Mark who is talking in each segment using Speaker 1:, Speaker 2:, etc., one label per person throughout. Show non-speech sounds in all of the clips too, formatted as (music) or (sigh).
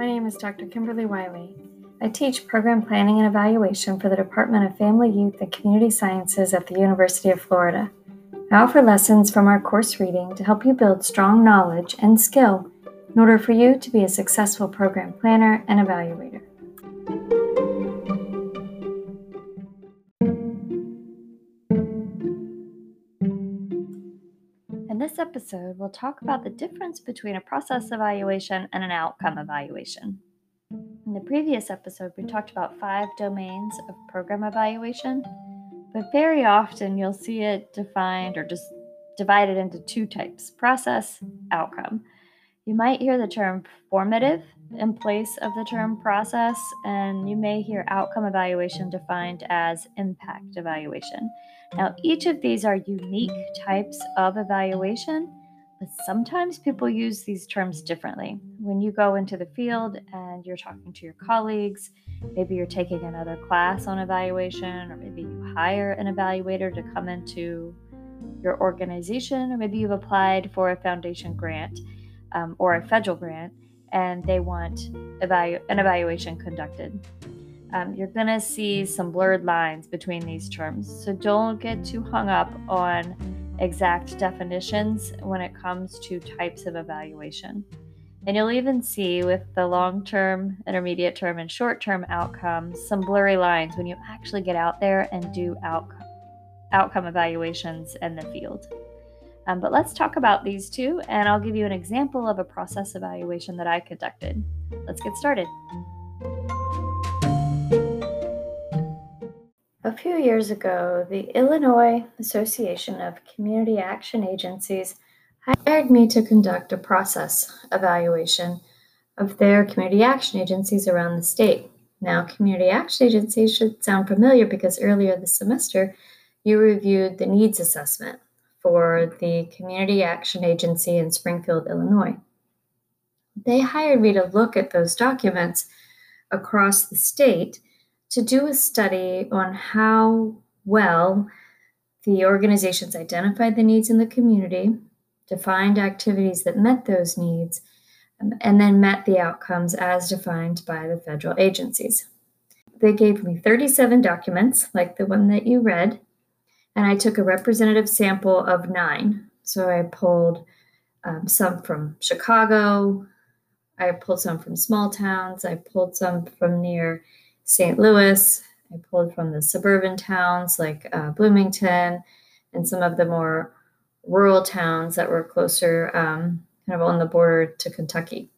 Speaker 1: My name is Dr. Kimberly Wiley. I teach program planning and evaluation for the Department of Family, Youth, and Community Sciences at the University of Florida. I offer lessons from our course reading to help you build strong knowledge and skill in order for you to be a successful program planner and evaluator. Episode, we'll talk about the difference between a process evaluation and an outcome evaluation. In the previous episode, we talked about five domains of program evaluation, but very often you'll see it defined or just divided into two types process, outcome. You might hear the term formative in place of the term process, and you may hear outcome evaluation defined as impact evaluation. Now, each of these are unique types of evaluation but sometimes people use these terms differently. When you go into the field and you're talking to your colleagues, maybe you're taking another class on evaluation, or maybe you hire an evaluator to come into your organization, or maybe you've applied for a foundation grant um, or a federal grant and they want evalu- an evaluation conducted. Um, you're going to see some blurred lines between these terms. So don't get too hung up on exact definitions when it comes to types of evaluation. And you'll even see with the long term, intermediate term, and short term outcomes some blurry lines when you actually get out there and do outcome, outcome evaluations in the field. Um, but let's talk about these two, and I'll give you an example of a process evaluation that I conducted. Let's get started. A few years ago, the Illinois Association of Community Action Agencies hired me to conduct a process evaluation of their community action agencies around the state. Now, community action agencies should sound familiar because earlier this semester you reviewed the needs assessment for the Community Action Agency in Springfield, Illinois. They hired me to look at those documents across the state to do a study on how well the organizations identified the needs in the community, defined activities that met those needs, um, and then met the outcomes as defined by the federal agencies. They gave me 37 documents, like the one that you read, and I took a representative sample of nine. So I pulled um, some from Chicago, I pulled some from small towns, I pulled some from near St. Louis. I pulled from the suburban towns like uh, Bloomington and some of the more rural towns that were closer, um, kind of on the border to Kentucky.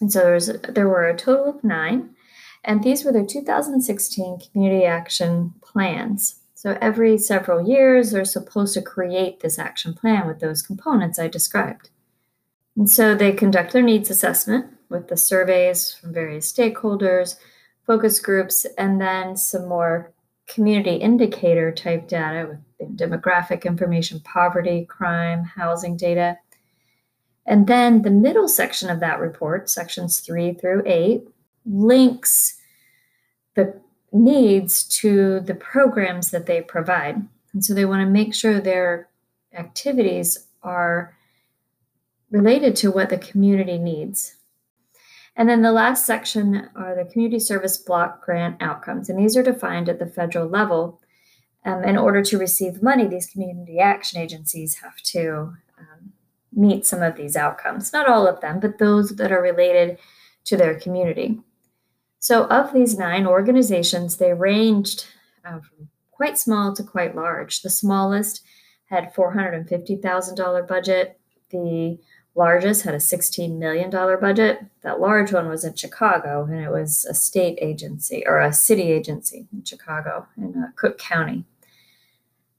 Speaker 1: And so there, was, there were a total of nine, and these were their 2016 community action plans. So every several years, they're supposed to create this action plan with those components I described. And so they conduct their needs assessment with the surveys from various stakeholders, focus groups, and then some more community indicator type data with demographic information, poverty, crime, housing data. And then the middle section of that report, sections three through eight, links the needs to the programs that they provide. And so they want to make sure their activities are related to what the community needs. And then the last section are the community service block grant outcomes. And these are defined at the federal level. Um, in order to receive money, these community action agencies have to um, meet some of these outcomes. Not all of them, but those that are related to their community. So, of these nine organizations, they ranged uh, from quite small to quite large. The smallest had $450,000 budget. The largest had a $16 million budget. That large one was in Chicago, and it was a state agency or a city agency in Chicago in uh, Cook County.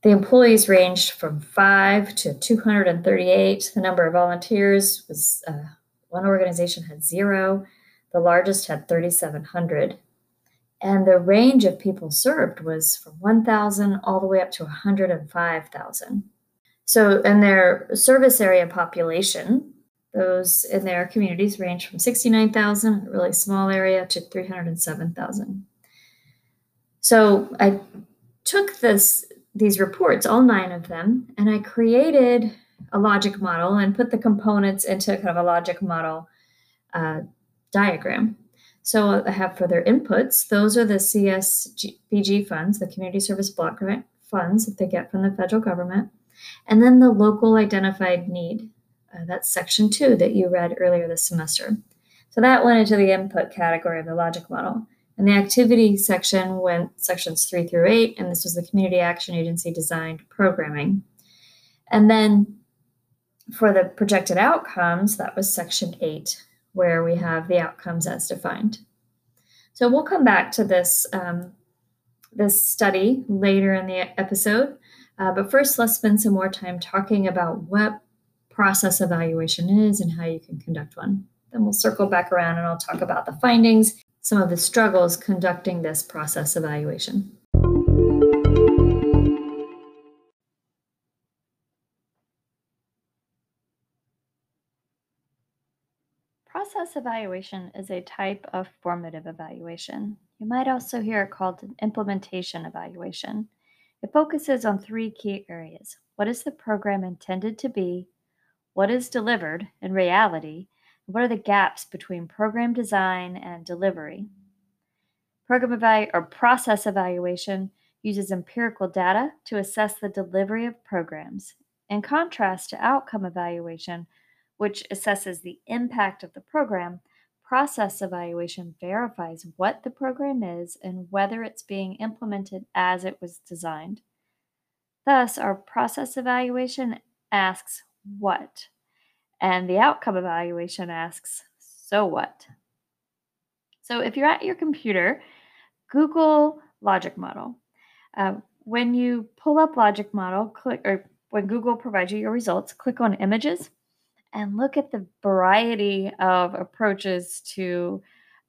Speaker 1: The employees ranged from five to 238. The number of volunteers was uh, one organization had zero, the largest had 3,700. And the range of people served was from 1,000 all the way up to 105,000. So, in their service area population, those in their communities range from 69,000, a really small area, to 307,000. So, I took this these reports, all nine of them, and I created a logic model and put the components into kind of a logic model uh, diagram. So I have for their inputs, those are the CSBG funds, the Community Service Block Grant funds that they get from the federal government. And then the local identified need. Uh, that's section two that you read earlier this semester. So that went into the input category of the logic model. And the activity section went sections three through eight, and this was the Community Action Agency designed programming. And then for the projected outcomes, that was section eight, where we have the outcomes as defined. So we'll come back to this, um, this study later in the episode. Uh, but first, let's spend some more time talking about what process evaluation is and how you can conduct one. Then we'll circle back around and I'll talk about the findings some of the struggles conducting this process evaluation. Process evaluation is a type of formative evaluation. You might also hear it called an implementation evaluation. It focuses on three key areas. What is the program intended to be? What is delivered in reality? and What are the gaps between program design and delivery? Program evaluation or process evaluation uses empirical data to assess the delivery of programs, in contrast to outcome evaluation, which assesses the impact of the program. Process evaluation verifies what the program is and whether it's being implemented as it was designed. Thus, our process evaluation asks what and the outcome evaluation asks, so what? So if you're at your computer, Google Logic Model. Uh, when you pull up Logic Model, click or when Google provides you your results, click on Images and look at the variety of approaches to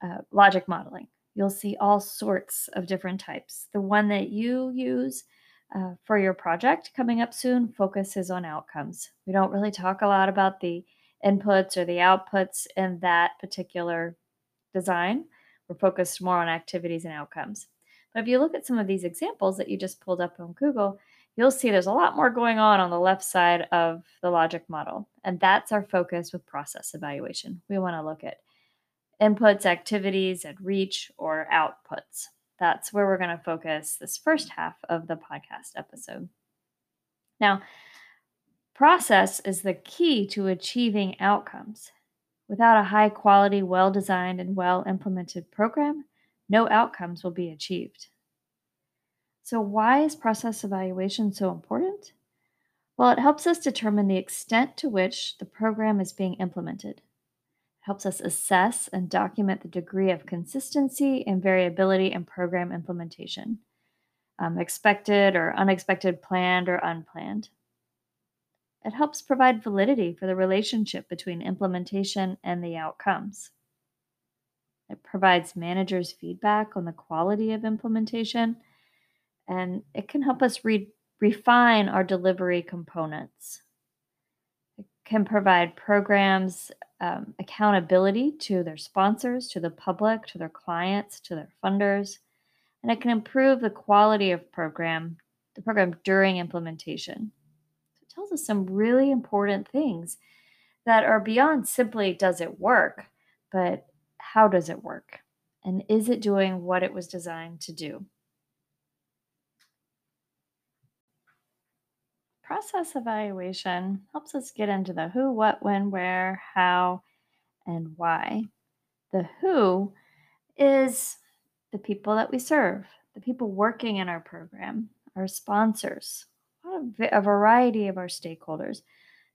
Speaker 1: uh, logic modeling. You'll see all sorts of different types. The one that you use uh, for your project coming up soon focuses on outcomes. We don't really talk a lot about the inputs or the outputs in that particular design. We're focused more on activities and outcomes. But if you look at some of these examples that you just pulled up on Google, you'll see there's a lot more going on on the left side of the logic model. And that's our focus with process evaluation. We want to look at inputs, activities, and reach or outputs that's where we're going to focus this first half of the podcast episode. Now, process is the key to achieving outcomes. Without a high quality, well designed, and well implemented program, no outcomes will be achieved. So, why is process evaluation so important? Well, it helps us determine the extent to which the program is being implemented It helps us assess and document the degree of consistency and variability in program implementation, um, expected or unexpected, planned or unplanned. It helps provide validity for the relationship between implementation and the outcomes. It provides managers feedback on the quality of implementation, and it can help us re- refine our delivery components It can provide programs um, accountability to their sponsors, to the public, to their clients, to their funders, and it can improve the quality of program, the program during implementation. So it tells us some really important things that are beyond simply does it work, but how does it work? And is it doing what it was designed to do? Process evaluation helps us get into the who, what, when, where, how, and why. The who is the people that we serve, the people working in our program, our sponsors, a variety of our stakeholders,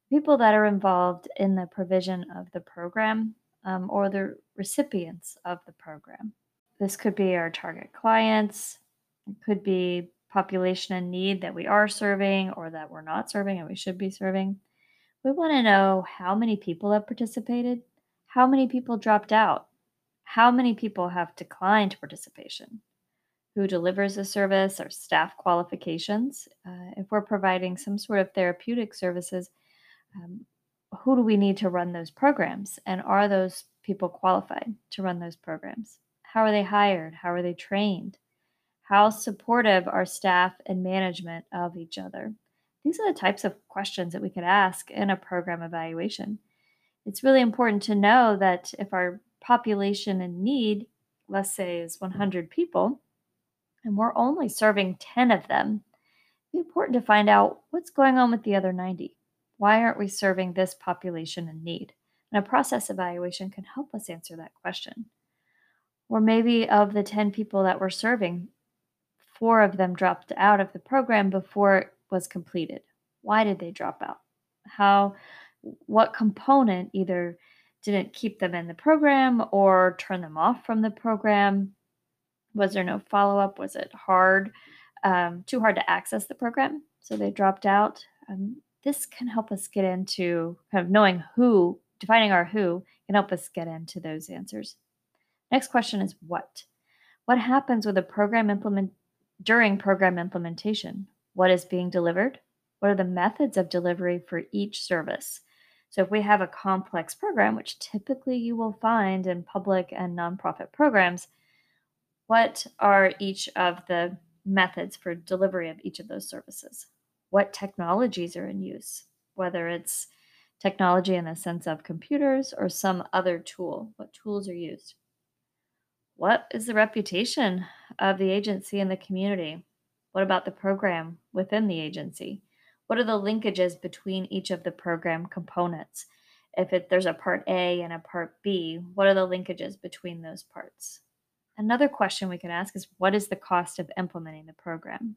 Speaker 1: people that are involved in the provision of the program um, or the recipients of the program. This could be our target clients, it could be population in need that we are serving or that we're not serving and we should be serving. We want to know how many people have participated, how many people dropped out, how many people have declined participation, who delivers the service, our staff qualifications. Uh, if we're providing some sort of therapeutic services, um, who do we need to run those programs? And are those people qualified to run those programs? How are they hired? How are they trained? How supportive are staff and management of each other? These are the types of questions that we could ask in a program evaluation. It's really important to know that if our population in need, let's say, is 100 people, and we're only serving 10 of them, be important to find out what's going on with the other 90. Why aren't we serving this population in need? And a process evaluation can help us answer that question. Or maybe of the 10 people that we're serving, four of them dropped out of the program before it was completed. Why did they drop out? How, what component either didn't keep them in the program or turn them off from the program? Was there no follow up? Was it hard, um, too hard to access the program? So they dropped out. Um, this can help us get into kind of knowing who, defining our who, can help us get into those answers. Next question is what? What happens with a program implement during program implementation? What is being delivered? What are the methods of delivery for each service? So, if we have a complex program, which typically you will find in public and nonprofit programs, what are each of the methods for delivery of each of those services? What technologies are in use, whether it's technology in the sense of computers or some other tool? What tools are used? What is the reputation of the agency in the community? What about the program within the agency? What are the linkages between each of the program components? If it, there's a part A and a part B, what are the linkages between those parts? Another question we can ask is what is the cost of implementing the program?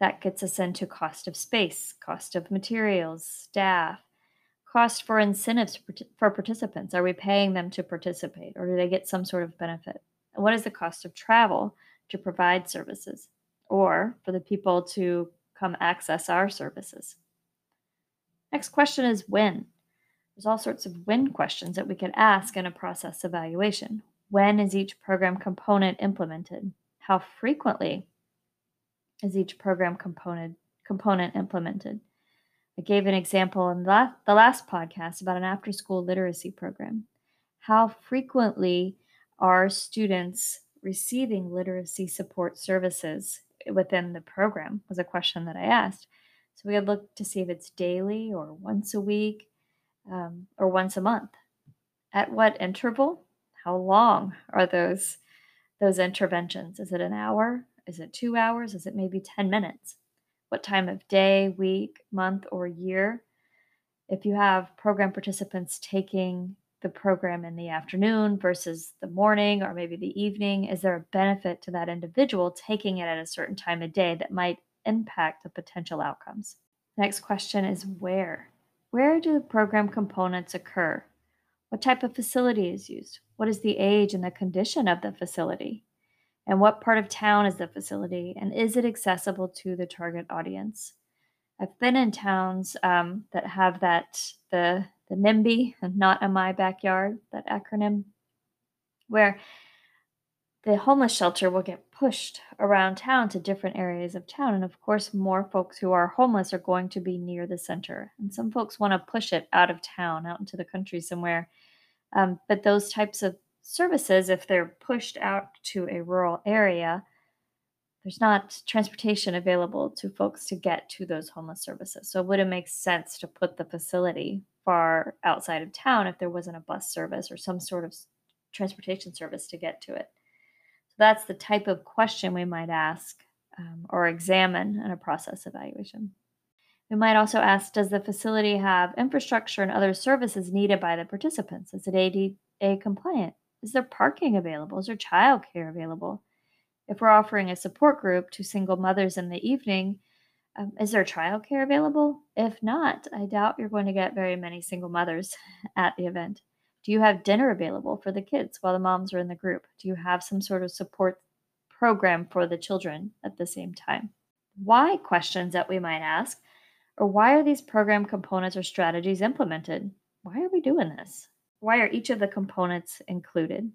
Speaker 1: That gets us into cost of space, cost of materials, staff, cost for incentives for participants. Are we paying them to participate or do they get some sort of benefit? And what is the cost of travel to provide services or for the people to come access our services? Next question is when. There's all sorts of when questions that we could ask in a process evaluation. When is each program component implemented? How frequently is each program component component implemented? I gave an example in the last podcast about an after school literacy program. How frequently are students receiving literacy support services within the program? Was a question that I asked. So we had looked to see if it's daily or once a week um, or once a month. At what interval? How long are those those interventions? Is it an hour? Is it two hours? Is it maybe 10 minutes? What time of day, week, month, or year? If you have program participants taking the program in the afternoon versus the morning or maybe the evening, is there a benefit to that individual taking it at a certain time of day that might impact the potential outcomes? Next question is where? Where do the program components occur? What type of facility is used? What is the age and the condition of the facility? And what part of town is the facility? And is it accessible to the target audience? I've been in towns um, that have that, the, the NIMBY, (laughs) not in my backyard, that acronym, where the homeless shelter will get pushed around town to different areas of town. And of course, more folks who are homeless are going to be near the center. And some folks want to push it out of town, out into the country somewhere. Um, but those types of services, if they're pushed out to a rural area, there's not transportation available to folks to get to those homeless services. So, would it make sense to put the facility far outside of town if there wasn't a bus service or some sort of transportation service to get to it? So, that's the type of question we might ask um, or examine in a process evaluation. We might also ask Does the facility have infrastructure and other services needed by the participants? Is it ADA compliant? Is there parking available? Is there childcare available? If we're offering a support group to single mothers in the evening, um, is there childcare available? If not, I doubt you're going to get very many single mothers (laughs) at the event. Do you have dinner available for the kids while the moms are in the group? Do you have some sort of support program for the children at the same time? Why questions that we might ask or why are these program components or strategies implemented? Why are we doing this? Why are each of the components included?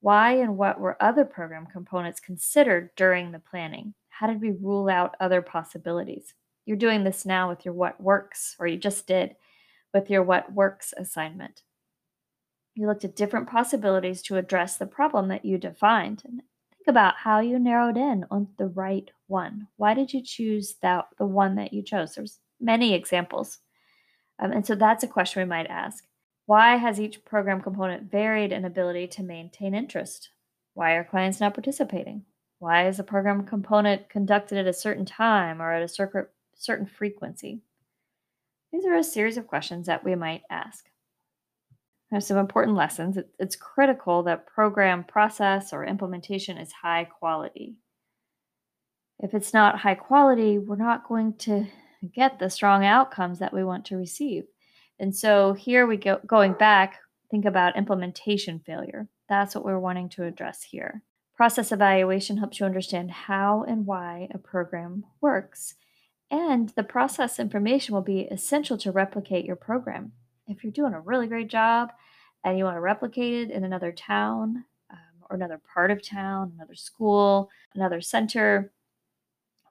Speaker 1: Why and what were other program components considered during the planning? How did we rule out other possibilities? You're doing this now with your What Works, or you just did with your What Works assignment. You looked at different possibilities to address the problem that you defined. And think about how you narrowed in on the right one. Why did you choose that the one that you chose? There's many examples. Um, and so that's a question we might ask. Why has each program component varied in ability to maintain interest? Why are clients not participating? Why is a program component conducted at a certain time or at a cer- certain frequency? These are a series of questions that we might ask. There's some important lessons. It's critical that program process or implementation is high quality. If it's not high quality, we're not going to get the strong outcomes that we want to receive. And so here we go going back, think about implementation failure. That's what we're wanting to address here. Process evaluation helps you understand how and why a program works. And the process information will be essential to replicate your program. If you're doing a really great job and you want to replicate it in another town um, or another part of town, another school, another center,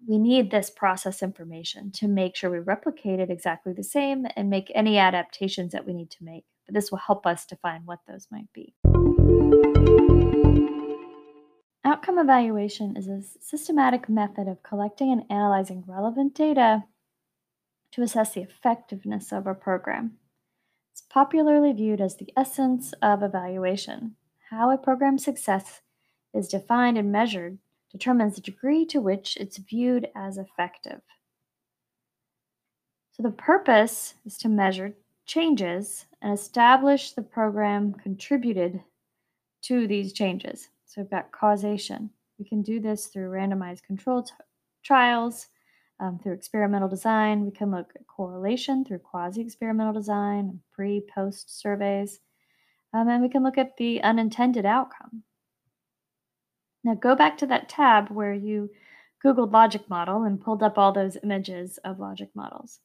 Speaker 1: we need this process information to make sure we replicate it exactly the same and make any adaptations that we need to make. But this will help us define what those might be. Outcome evaluation is a systematic method of collecting and analyzing relevant data to assess the effectiveness of a program. It's popularly viewed as the essence of evaluation. How a program's success is defined and measured determines the degree to which it's viewed as effective. So the purpose is to measure changes and establish the program contributed to these changes. So we've got causation. We can do this through randomized controlled trials, um, through experimental design. We can look at correlation through quasi experimental design pre post surveys. Um, and we can look at the unintended outcome. Now go back to that tab where you Googled logic model and pulled up all those images of logic models.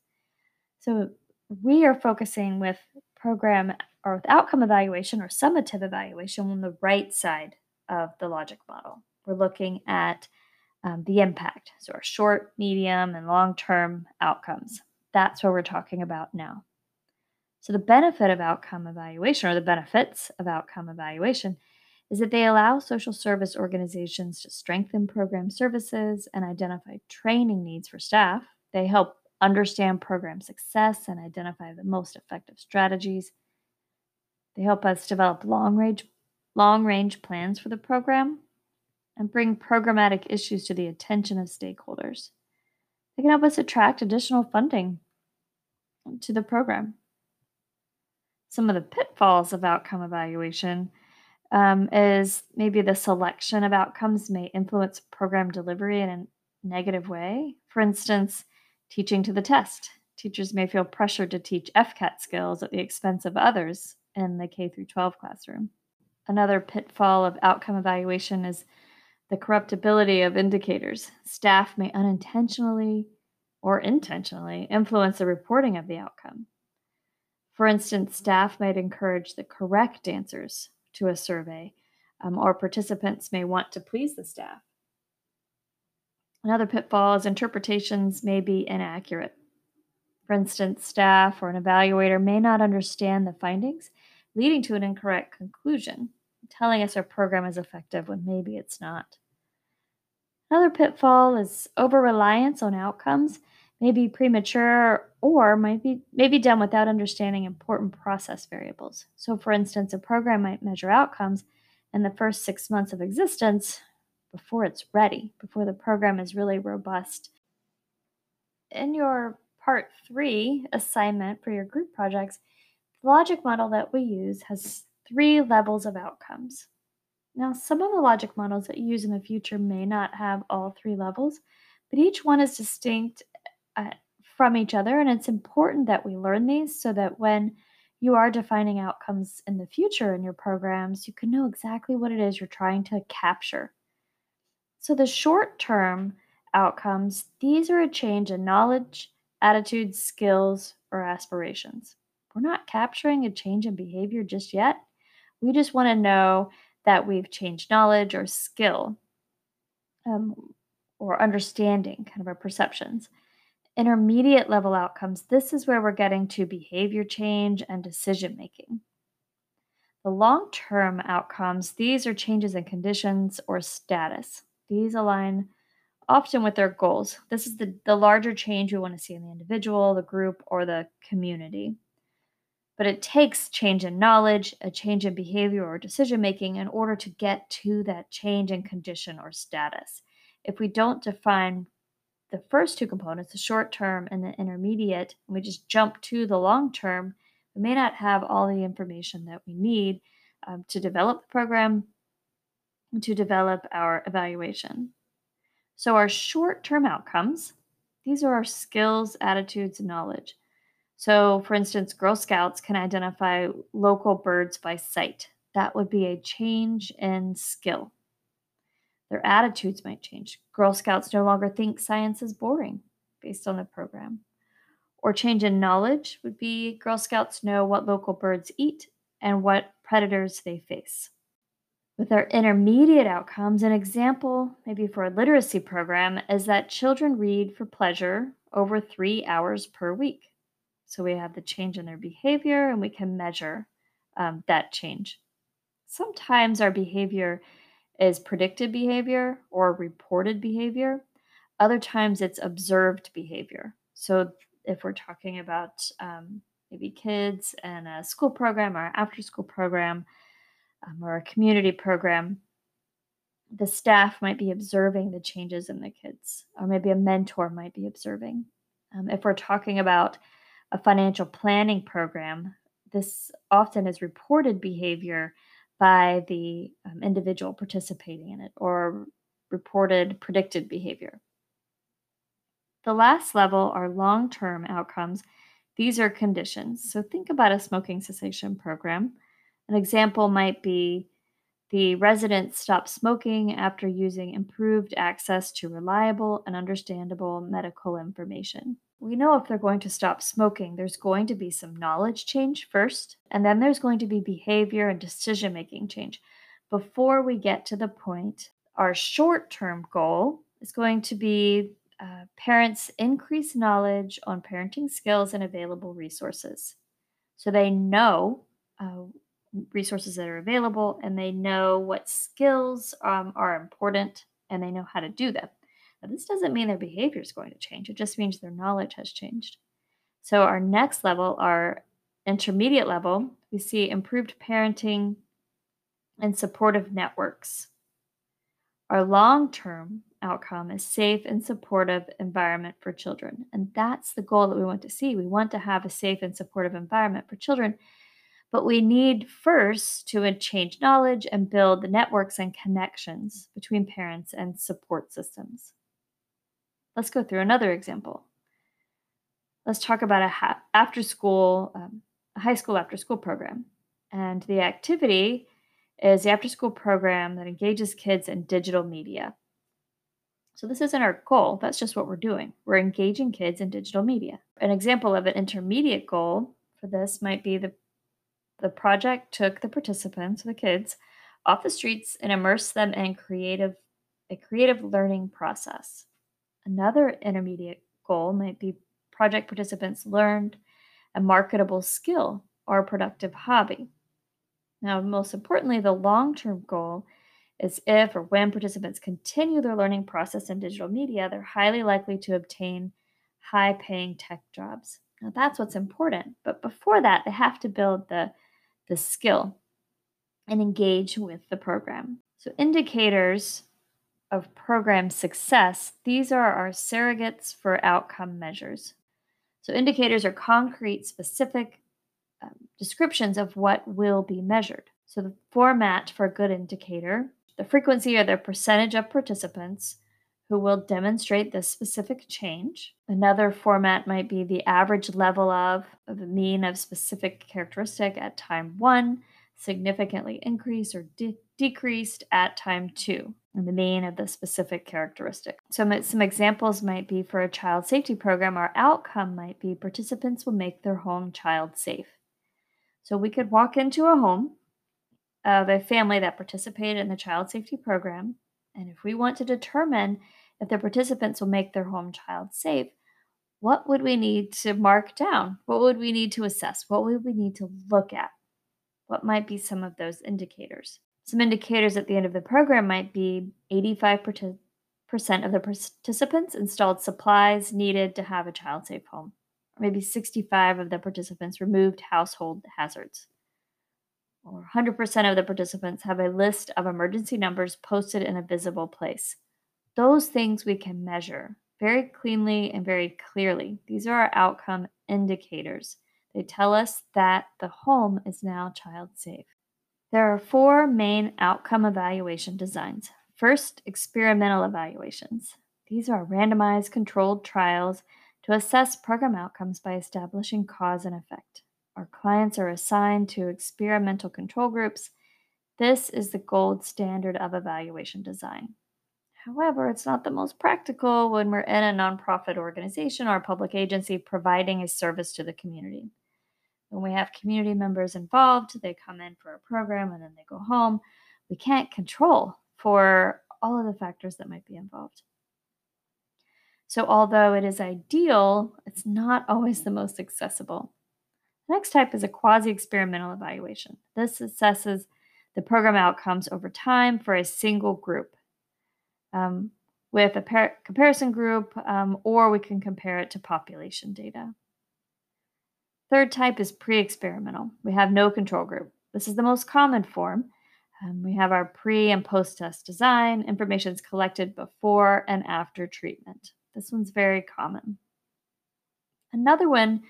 Speaker 1: So we are focusing with program or with outcome evaluation or summative evaluation on the right side of the logic model. We're looking at um, the impact, so our short, medium, and long term outcomes. That's what we're talking about now. So, the benefit of outcome evaluation, or the benefits of outcome evaluation, is that they allow social service organizations to strengthen program services and identify training needs for staff. They help understand program success and identify the most effective strategies. They help us develop long range, long range plans for the program and bring programmatic issues to the attention of stakeholders. They can help us attract additional funding to the program. Some of the pitfalls of outcome evaluation um, is maybe the selection of outcomes may influence program delivery in a negative way. For instance, teaching to the test. Teachers may feel pressured to teach FCAT skills at the expense of others in the K through 12 classroom. Another pitfall of outcome evaluation is the corruptibility of indicators. Staff may unintentionally or intentionally influence the reporting of the outcome. For instance, staff might encourage the correct answers to a survey, um, or participants may want to please the staff. Another pitfall is interpretations may be inaccurate. For instance, staff or an evaluator may not understand the findings, leading to an incorrect conclusion telling us our program is effective when maybe it's not. Another pitfall is over reliance on outcomes, may be premature or might be, may be done without understanding important process variables. So, for instance, a program might measure outcomes in the first six months of existence before it's ready, before the program is really robust. In your part three assignment for your group projects, the logic model that we use has three levels of outcomes. Now, some of the logic models that you use in the future may not have all three levels, but each one is distinct uh, from each other, and it's important that we learn these so that when you are defining outcomes in the future in your programs, you can know exactly what it is you're trying to capture. So, the short term outcomes, these are a change in knowledge, attitudes, skills, or aspirations. We're not capturing a change in behavior just yet, we just want to know that we've changed knowledge or skill um, or understanding, kind of our perceptions. Intermediate level outcomes, this is where we're getting to behavior change and decision making. The long term outcomes, these are changes in conditions or status. These align often with their goals. This is the, the larger change we want to see in the individual, the group, or the community. But it takes change in knowledge, a change in behavior or decision making in order to get to that change in condition or status. If we don't define the first two components, the short term and the intermediate, and we just jump to the long term, we may not have all the information that we need um, to develop the program, to develop our evaluation. So, our short term outcomes, these are our skills, attitudes, and knowledge. So, for instance, Girl Scouts can identify local birds by sight. That would be a change in skill. Their attitudes might change. Girl Scouts no longer think science is boring based on the program. Or change in knowledge would be Girl Scouts know what local birds eat and what predators they face. With our intermediate outcomes, an example, maybe for a literacy program, is that children read for pleasure over three hours per week. So we have the change in their behavior and we can measure um, that change. Sometimes our behavior is predicted behavior or reported behavior. Other times it's observed behavior. So if we're talking about um, maybe kids and a school program or after school program um, or a community program, the staff might be observing the changes in the kids, or maybe a mentor might be observing. Um, if we're talking about a financial planning program, this often is reported behavior by the um, individual participating in it or reported predicted behavior. The last level are long term outcomes. These are conditions. So think about a smoking cessation program. An example might be the residents stop smoking after using improved access to reliable and understandable medical information we know if they're going to stop smoking, there's going to be some knowledge change first, and then there's going to be behavior and decision making change before we get to the point. Our short term goal is going to be uh, parents increase knowledge on parenting skills and available resources. So they know uh, resources that are available and they know what skills um, are important and they know how to do them. Now, this doesn't mean their behavior is going to change, it just means their knowledge has changed. So, our next level, our intermediate level, we see improved parenting and supportive networks. Our long term outcome is safe and supportive environment for children. And that's the goal that we want to see. We want to have a safe and supportive environment for children. But we need first to change knowledge and build the networks and connections between parents and support systems. Let's go through another example. Let's talk about a ha- after school, um, a high school after school program. And the activity is the after school program that engages kids in digital media. So, this isn't our goal, that's just what we're doing. We're engaging kids in digital media. An example of an intermediate goal for this might be the, the project took the participants, the kids, off the streets and immersed them in creative, a creative learning process. Another intermediate goal might be project participants learned a marketable skill or a productive hobby. Now, most importantly, the long term goal is if or when participants continue their learning process in digital media, they're highly likely to obtain high paying tech jobs. Now, that's what's important. But before that, they have to build the, the skill and engage with the program. So, indicators of program success, these are our surrogates for outcome measures. So, indicators are concrete, specific um, descriptions of what will be measured. So, the format for a good indicator, the frequency or the percentage of participants who will demonstrate this specific change. Another format might be the average level of, of a mean of specific characteristic at time one, significantly increased or de- decreased at time two the mean of the specific characteristic. So, some examples might be for a child safety program, our outcome might be participants will make their home child safe. So, we could walk into a home of a family that participated in the child safety program, and if we want to determine if the participants will make their home child safe, what would we need to mark down? What would we need to assess? What would we need to look at? What might be some of those indicators? Some indicators at the end of the program might be 85% of the participants installed supplies needed to have a child safe home, or maybe 65 of the participants removed household hazards. Or 100% of the participants have a list of emergency numbers posted in a visible place. Those things we can measure very cleanly and very clearly. These are our outcome indicators. They tell us that the home is now child safe. There are four main outcome evaluation designs. First, experimental evaluations. These are randomized controlled trials to assess program outcomes by establishing cause and effect. Our clients are assigned to experimental control groups. This is the gold standard of evaluation design. However, it's not the most practical when we're in a nonprofit organization or a public agency providing a service to the community. When we have community members involved, they come in for a program and then they go home. We can't control for all of the factors that might be involved. So, although it is ideal, it's not always the most accessible. The next type is a quasi experimental evaluation. This assesses the program outcomes over time for a single group um, with a par- comparison group, um, or we can compare it to population data. Third type is pre experimental. We have no control group. This is the most common form. Um, we have our pre and post test design. Information is collected before and after treatment. This one's very common. Another one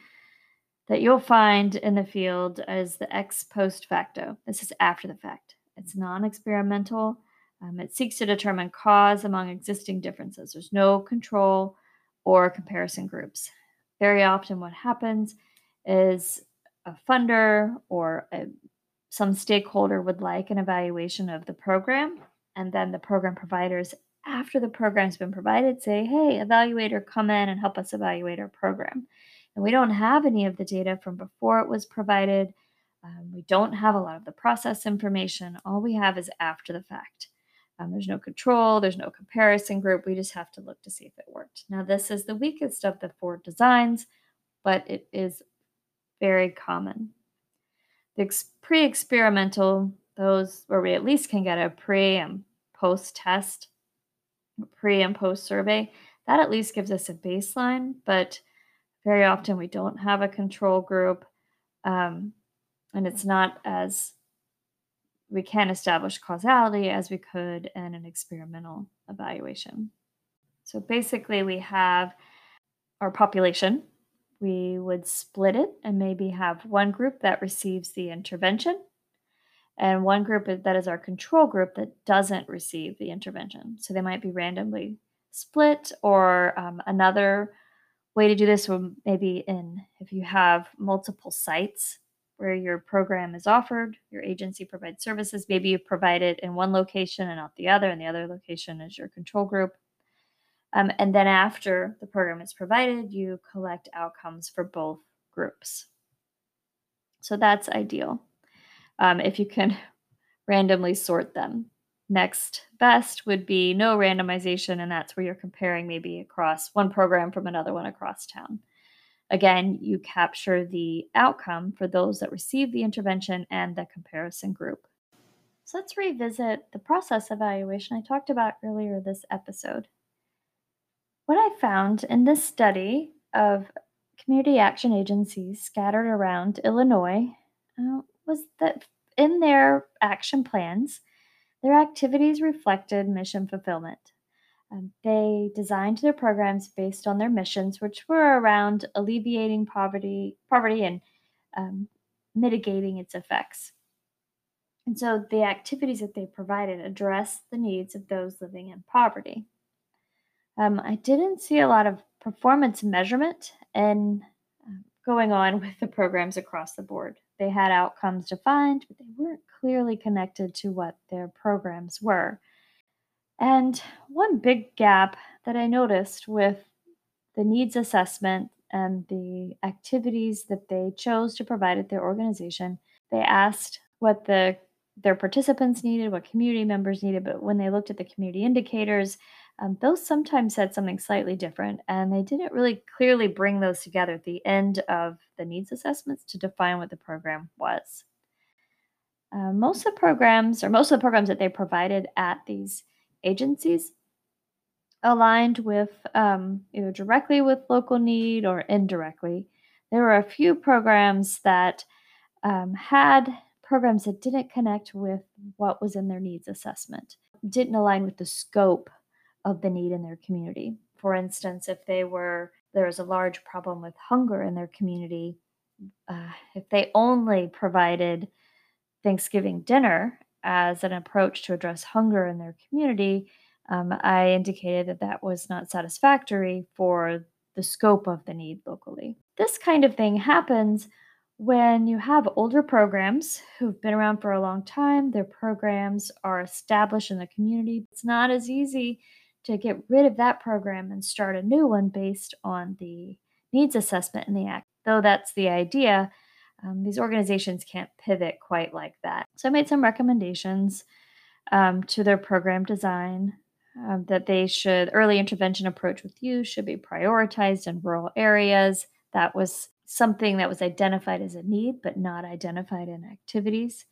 Speaker 1: that you'll find in the field is the ex post facto. This is after the fact. It's non experimental. Um, it seeks to determine cause among existing differences. There's no control or comparison groups. Very often, what happens is a funder or a, some stakeholder would like an evaluation of the program, and then the program providers, after the program's been provided, say, Hey, evaluator, come in and help us evaluate our program. And we don't have any of the data from before it was provided. Um, we don't have a lot of the process information. All we have is after the fact. Um, there's no control, there's no comparison group. We just have to look to see if it worked. Now, this is the weakest of the four designs, but it is very common. The pre experimental, those where we at least can get a pre and post test, pre and post survey, that at least gives us a baseline, but very often we don't have a control group um, and it's not as we can establish causality as we could in an experimental evaluation. So basically, we have our population, we would split it and maybe have one group that receives the intervention and one group that is our control group that doesn't receive the intervention. So they might be randomly split, or um, another way to do this would maybe in if you have multiple sites where your program is offered, your agency provides services, maybe you provide it in one location and not the other, and the other location is your control group. Um, and then after the program is provided, you collect outcomes for both groups. So that's ideal um, if you can (laughs) randomly sort them. Next best would be no randomization, and that's where you're comparing maybe across one program from another one across town. Again, you capture the outcome for those that receive the intervention and the comparison group. So let's revisit the process evaluation I talked about earlier this episode. What I found in this study of community action agencies scattered around Illinois uh, was that in their action plans, their activities reflected mission fulfillment. Um, they designed their programs based on their missions, which were around alleviating poverty, poverty and um, mitigating its effects. And so the activities that they provided addressed the needs of those living in poverty. Um, I didn't see a lot of performance measurement and uh, going on (laughs) with the programs across the board. They had outcomes defined, but they weren't clearly connected to what their programs were. And one big gap that I noticed with the needs assessment and the activities that they chose to provide at their organization, they asked what the their participants needed, what community members needed, but when they looked at the community indicators, um, those sometimes said something slightly different, and they didn't really clearly bring those together at the end of the needs assessments to define what the program was. Uh, most of the programs, or most of the programs that they provided at these agencies, aligned with um, either directly with local need or indirectly. There were a few programs that um, had programs that didn't connect with what was in their needs assessment, didn't align with the scope of the need in their community. For instance, if they were there was a large problem with hunger in their community, uh, if they only provided Thanksgiving dinner as an approach to address hunger in their community, um, I indicated that that was not satisfactory for the scope of the need locally. This kind of thing happens when you have older programs who've been around for a long time, their programs are established in the community. It's not as easy to get rid of that program and start a new one based on the needs assessment in the act. Though that's the idea, um, these organizations can't pivot quite like that. So I made some recommendations um, to their program design um, that they should early intervention approach with youth should be prioritized in rural areas. That was something that was identified as a need but not identified in activities.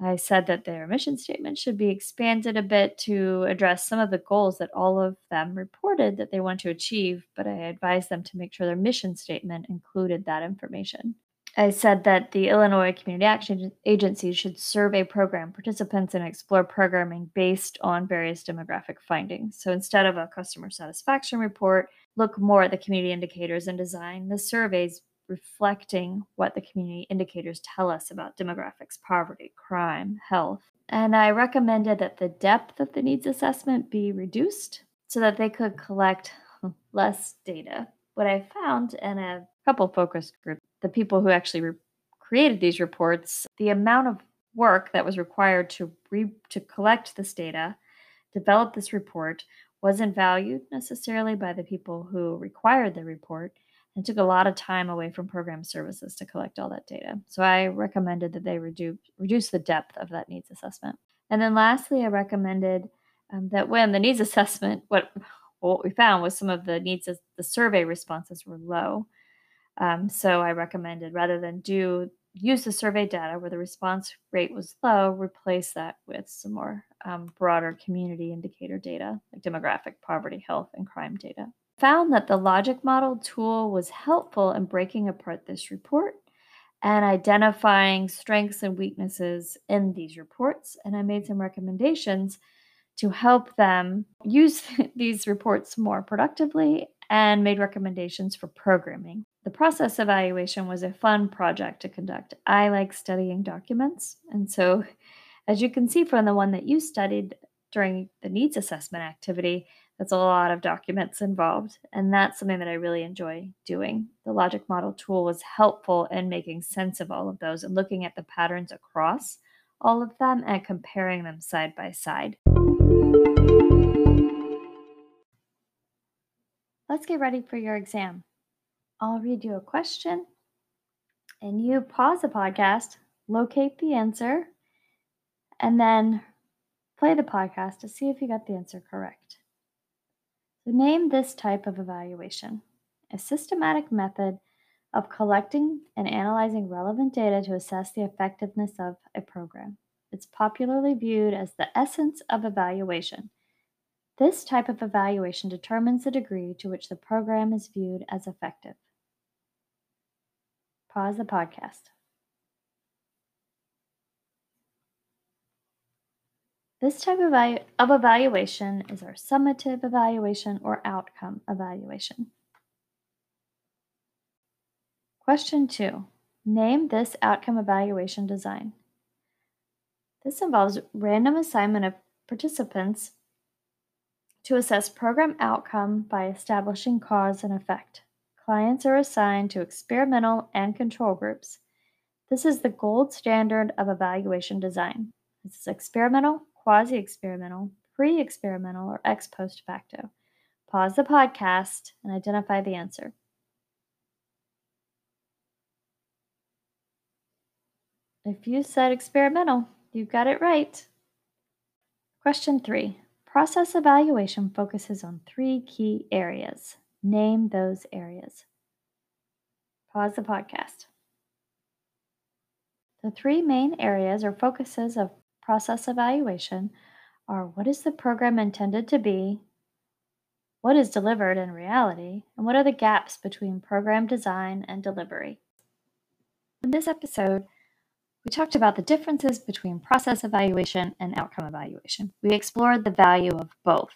Speaker 1: I said that their mission statement should be expanded a bit to address some of the goals that all of them reported that they want to achieve, but I advised them to make sure their mission statement included that information. I said that the Illinois Community Action Agency should survey program participants and explore programming based on various demographic findings. So instead of a customer satisfaction report, look more at the community indicators and design the surveys reflecting what the community indicators tell us about demographics, poverty, crime, health. And I recommended that the depth of the needs assessment be reduced so that they could collect (laughs) less data. What I found in a couple focus groups, the people who actually re- created these reports, the amount of work that was required to re- to collect this data, develop this report, wasn't valued necessarily by the people who required the report it took a lot of time away from program services to collect all that data. So I recommended that they reduce reduce the depth of that needs assessment. And then lastly, I recommended um, that when the needs assessment, what what we found was some of the needs the survey responses were low. Um, so I recommended rather than do use the survey data where the response rate was low, replace that with some more um, broader community indicator data like demographic, poverty, health, and crime data found that the logic model tool was helpful in breaking apart this report and identifying strengths and weaknesses in these reports. And I made some recommendations to help them use (laughs) these reports more productively and made recommendations for programming. The process evaluation was a fun project to conduct. I like studying documents. And so, as you can see from the one that you studied during the needs assessment activity, that's a lot of documents involved. And that's something that I really enjoy doing. The logic model tool was helpful in making sense of all of those and looking at the patterns across all of them and comparing them side by side. Let's get ready for your exam. I'll read you a question and you pause the podcast, locate the answer, and then play the podcast to see if you got the answer correct. So name this type of evaluation a systematic method of collecting and analyzing relevant data to assess the effectiveness of a program. It's popularly viewed as the essence of evaluation. This type of evaluation determines the degree to which the program is viewed as effective. Pause the podcast. This type of, of evaluation is our summative evaluation or outcome evaluation. Question two, name this outcome evaluation design. This involves random assignment of participants to assess program outcome by establishing cause and effect. Clients are assigned to experimental and control groups. This is the gold standard of evaluation design. This is experimental, quasi experimental, pre experimental, or ex post facto. Pause the podcast and identify the answer. If you said experimental, you got it right. Question three Process evaluation focuses on three key areas. Name those areas. Pause the podcast. The three main areas or focuses of process evaluation are what is the program intended to be? what is delivered in reality, and what are the gaps between program design and delivery. In this episode, we talked about the differences between process evaluation and outcome evaluation. We explored the value of both.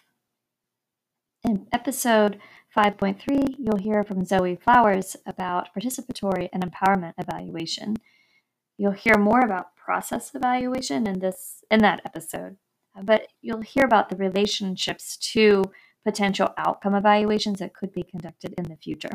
Speaker 1: In episode 5.3, you'll hear from Zoe Flowers about participatory and empowerment evaluation. You'll hear more about process evaluation in this in that episode, but you'll hear about the relationships to potential outcome evaluations that could be conducted in the future.